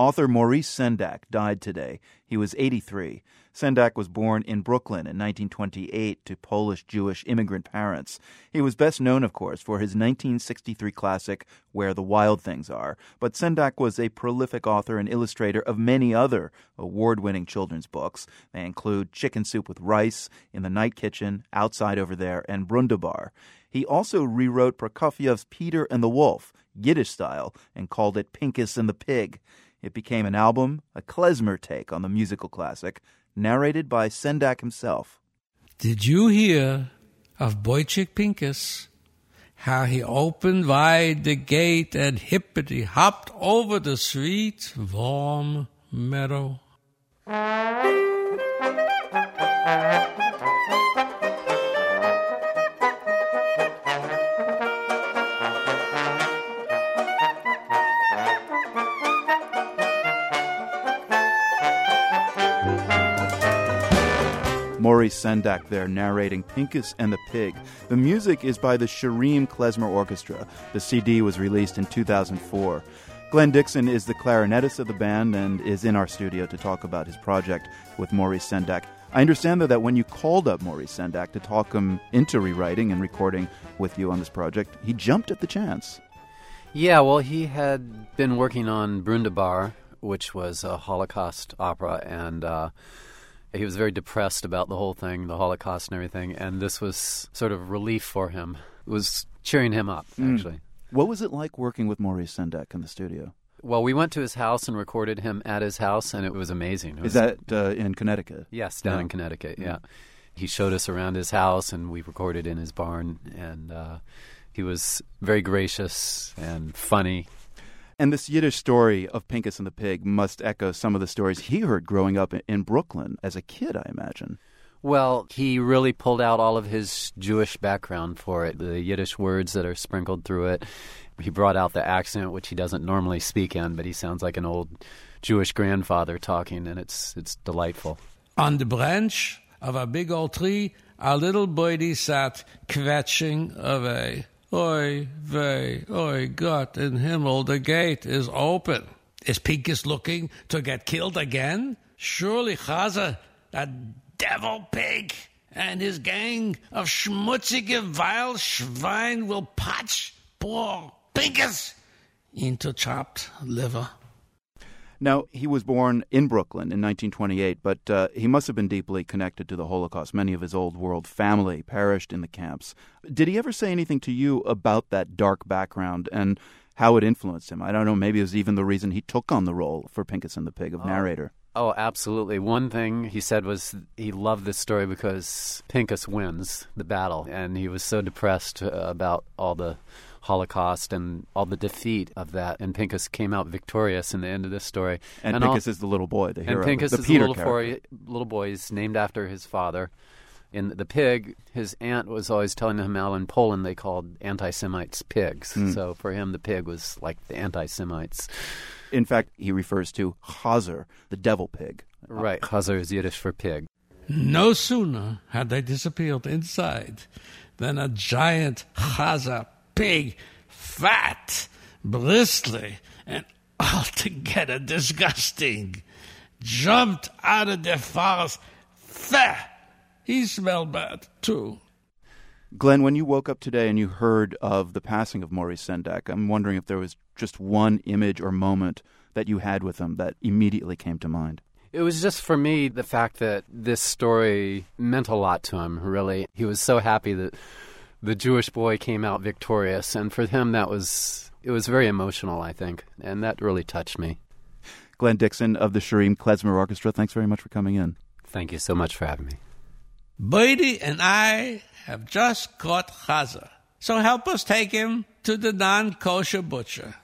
Author Maurice Sendak died today. He was 83. Sendak was born in Brooklyn in 1928 to Polish Jewish immigrant parents. He was best known, of course, for his 1963 classic, Where the Wild Things Are. But Sendak was a prolific author and illustrator of many other award winning children's books. They include Chicken Soup with Rice, In the Night Kitchen, Outside Over There, and Brundibar. He also rewrote Prokofiev's Peter and the Wolf, Yiddish style, and called it Pincus and the Pig. It became an album, a klezmer take on the musical classic, narrated by Sendak himself. Did you hear of Boychik Pincus? How he opened wide the gate and hippity hopped over the sweet, warm meadow. Maurice Sendak there narrating Pincus and the Pig. The music is by the Shirim Klezmer Orchestra. The CD was released in 2004. Glenn Dickson is the clarinetist of the band and is in our studio to talk about his project with Maurice Sendak. I understand, though, that when you called up Maurice Sendak to talk him into rewriting and recording with you on this project, he jumped at the chance. Yeah, well, he had been working on Brundibar, which was a Holocaust opera, and uh, he was very depressed about the whole thing, the Holocaust and everything, and this was sort of relief for him. It was cheering him up, actually. Mm. What was it like working with Maurice Sendak in the studio? Well, we went to his house and recorded him at his house, and it was amazing. It was, Is that uh, in Connecticut? Yes, down yeah. in Connecticut, yeah. Mm. He showed us around his house, and we recorded in his barn, and uh, he was very gracious and funny and this Yiddish story of Pincus and the Pig must echo some of the stories he heard growing up in Brooklyn as a kid, I imagine. Well, he really pulled out all of his Jewish background for it, the Yiddish words that are sprinkled through it. He brought out the accent, which he doesn't normally speak in, but he sounds like an old Jewish grandfather talking, and it's it's delightful. On the branch of a big old tree, a little birdie sat kvetching away. Oi vey, oi Gott in Himmel, the gate is open. Is Pincus looking to get killed again? Surely Chazer, that devil pig, and his gang of schmutzige, vile Schwein will patch poor Pincus into chopped liver. Now, he was born in Brooklyn in 1928, but uh, he must have been deeply connected to the Holocaust. Many of his old world family perished in the camps. Did he ever say anything to you about that dark background and how it influenced him? I don't know, maybe it was even the reason he took on the role for Pincus and the Pig of oh. narrator. Oh, absolutely. One thing he said was he loved this story because Pincus wins the battle, and he was so depressed uh, about all the Holocaust and all the defeat of that. And Pincus came out victorious in the end of this story. And, and Pincus all, is the little boy, the hero. And Pincus the is Peter the little boy, little boy is named after his father. In the pig, his aunt was always telling him how in Poland they called anti Semites pigs. Mm. So for him, the pig was like the anti Semites. In fact, he refers to Chazer, the devil pig. Right. Chazer is Yiddish for pig. No sooner had they disappeared inside than a giant Chazer pig, fat, bristly, and altogether disgusting. Jumped out of the forest. Fah! He smelled bad, too. Glenn, when you woke up today and you heard of the passing of Maurice Sendak, I'm wondering if there was just one image or moment that you had with him that immediately came to mind. It was just for me the fact that this story meant a lot to him, really. He was so happy that the Jewish boy came out victorious, and for him that was it was very emotional, I think, and that really touched me. Glenn Dickson of the Shirim Klezmer Orchestra, thanks very much for coming in. Thank you so much for having me. Brady and I have just caught Chazer, so help us take him to the non kosher butcher.